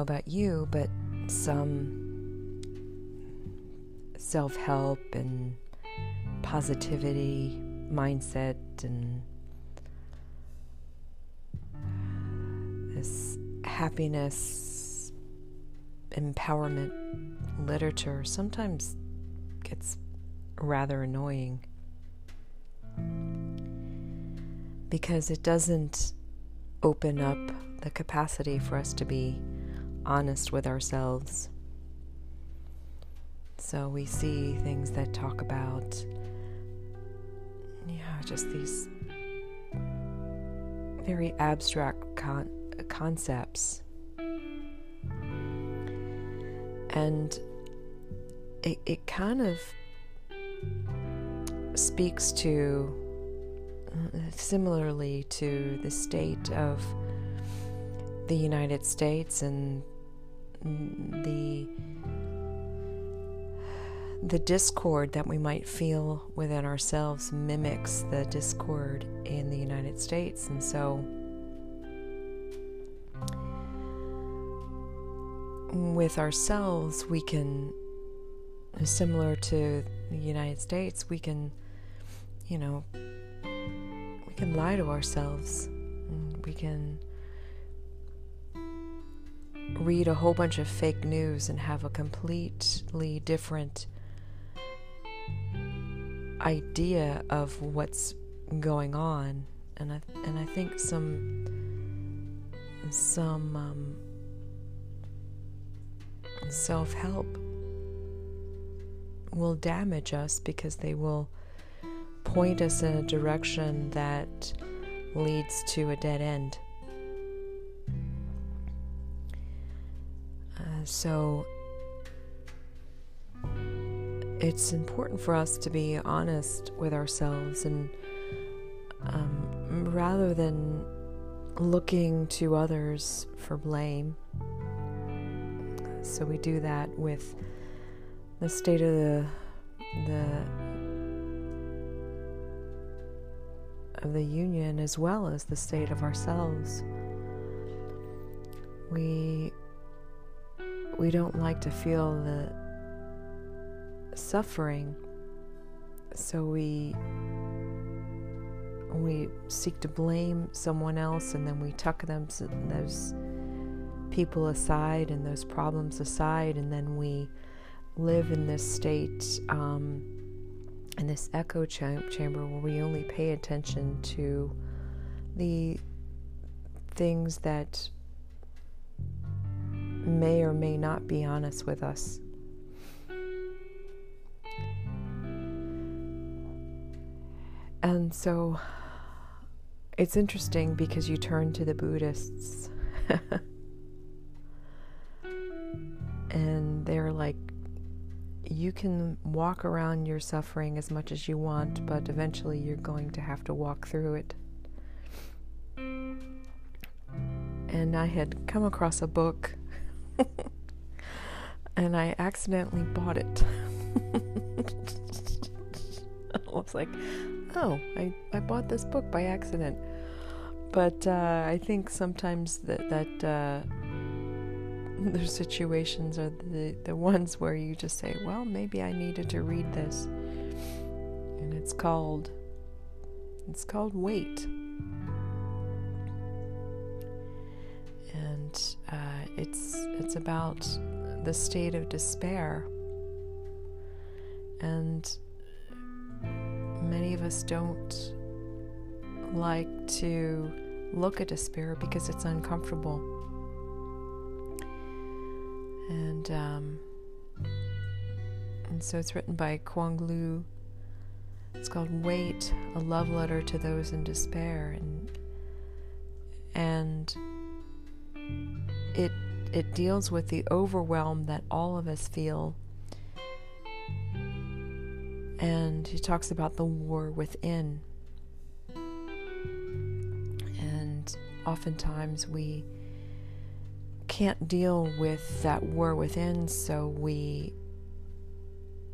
know about you, but some self help and positivity mindset and this happiness empowerment literature sometimes gets rather annoying. Because it doesn't open up the capacity for us to be honest with ourselves. So we see things that talk about, yeah, just these very abstract con- concepts. And it, it kind of speaks to similarly to the state of the United States and the the discord that we might feel within ourselves mimics the discord in the United States. And so with ourselves we can similar to the United States we can you know we can lie to ourselves. We can read a whole bunch of fake news and have a completely different idea of what's going on and I and I think some some um, self-help will damage us because they will point us in a direction that leads to a dead end. So it's important for us to be honest with ourselves and um, rather than looking to others for blame. So we do that with the state of the the of the union as well as the state of ourselves. We we don't like to feel the suffering, so we we seek to blame someone else, and then we tuck them those people aside and those problems aside, and then we live in this state, um, in this echo chamber where we only pay attention to the things that may or may not be honest with us. And so it's interesting because you turn to the Buddhists and they're like, you can walk around your suffering as much as you want, but eventually you're going to have to walk through it. And I had come across a book and I accidentally bought it. I was like, oh, I, I bought this book by accident. But uh, I think sometimes that, that uh, those situations are the, the ones where you just say, well, maybe I needed to read this. And it's called, it's called Wait. And uh, it's it's about the state of despair. And many of us don't like to look at despair because it's uncomfortable. And um, and so it's written by Kwong Lu. It's called "Wait: A Love Letter to Those in Despair," and and it it deals with the overwhelm that all of us feel. And he talks about the war within. And oftentimes we can't deal with that war within, so we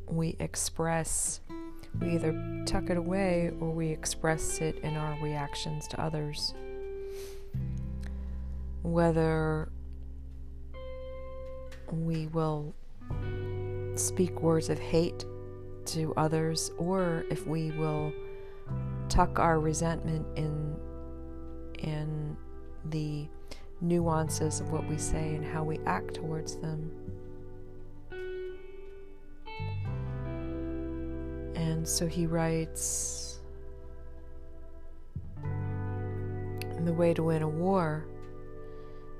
we express we either tuck it away or we express it in our reactions to others. Whether we will speak words of hate to others, or if we will tuck our resentment in in the nuances of what we say and how we act towards them. And so he writes The way to win a war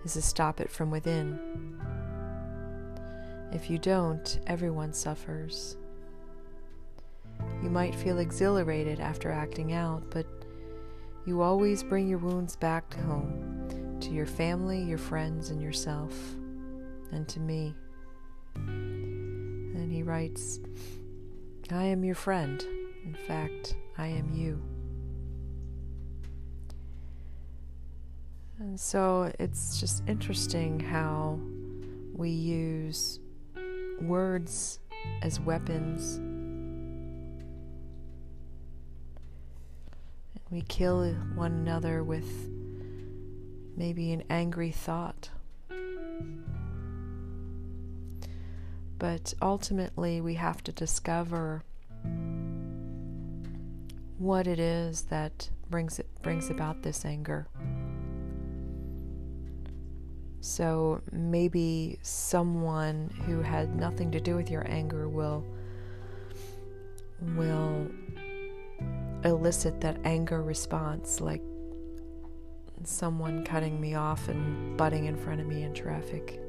is to stop it from within. If you don't, everyone suffers. You might feel exhilarated after acting out, but you always bring your wounds back home, to your family, your friends, and yourself, and to me. And he writes, I am your friend. In fact, I am you. And so it's just interesting how we use words as weapons. We kill one another with maybe an angry thought. But ultimately, we have to discover what it is that brings it brings about this anger. So maybe someone who had nothing to do with your anger will will elicit that anger response like someone cutting me off and butting in front of me in traffic.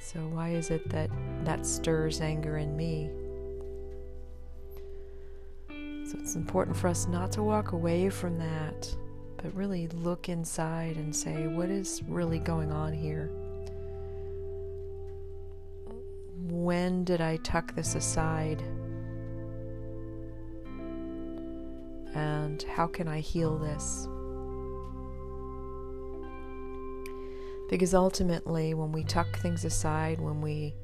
So why is it that that stirs anger in me? So it's important for us not to walk away from that but really look inside and say, what is really going on here? When did I tuck this aside? And how can I heal this? Because ultimately, when we tuck things aside, when we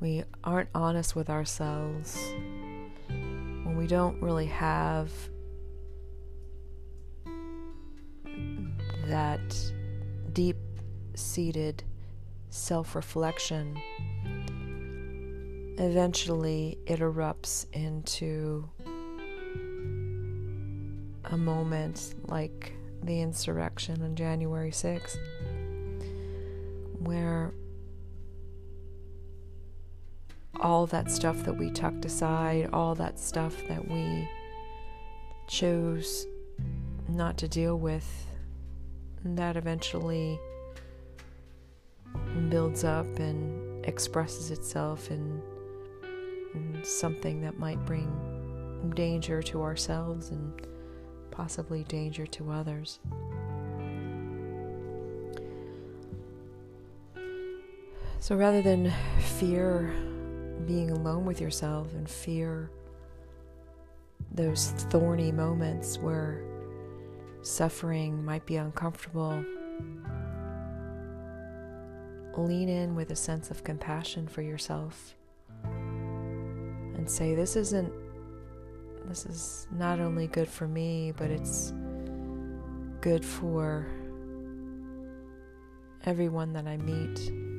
we aren't honest with ourselves, when we don't really have that deep seated self reflection, eventually it erupts into a moment like the insurrection on January 6th, where all that stuff that we tucked aside, all that stuff that we chose not to deal with that eventually builds up and expresses itself in, in, something that might bring danger to ourselves and possibly danger to others. So rather than fear being alone with yourself and fear those thorny moments where suffering might be uncomfortable, lean in with a sense of compassion for yourself and say, This isn't, this is not only good for me, but it's good for everyone that I meet.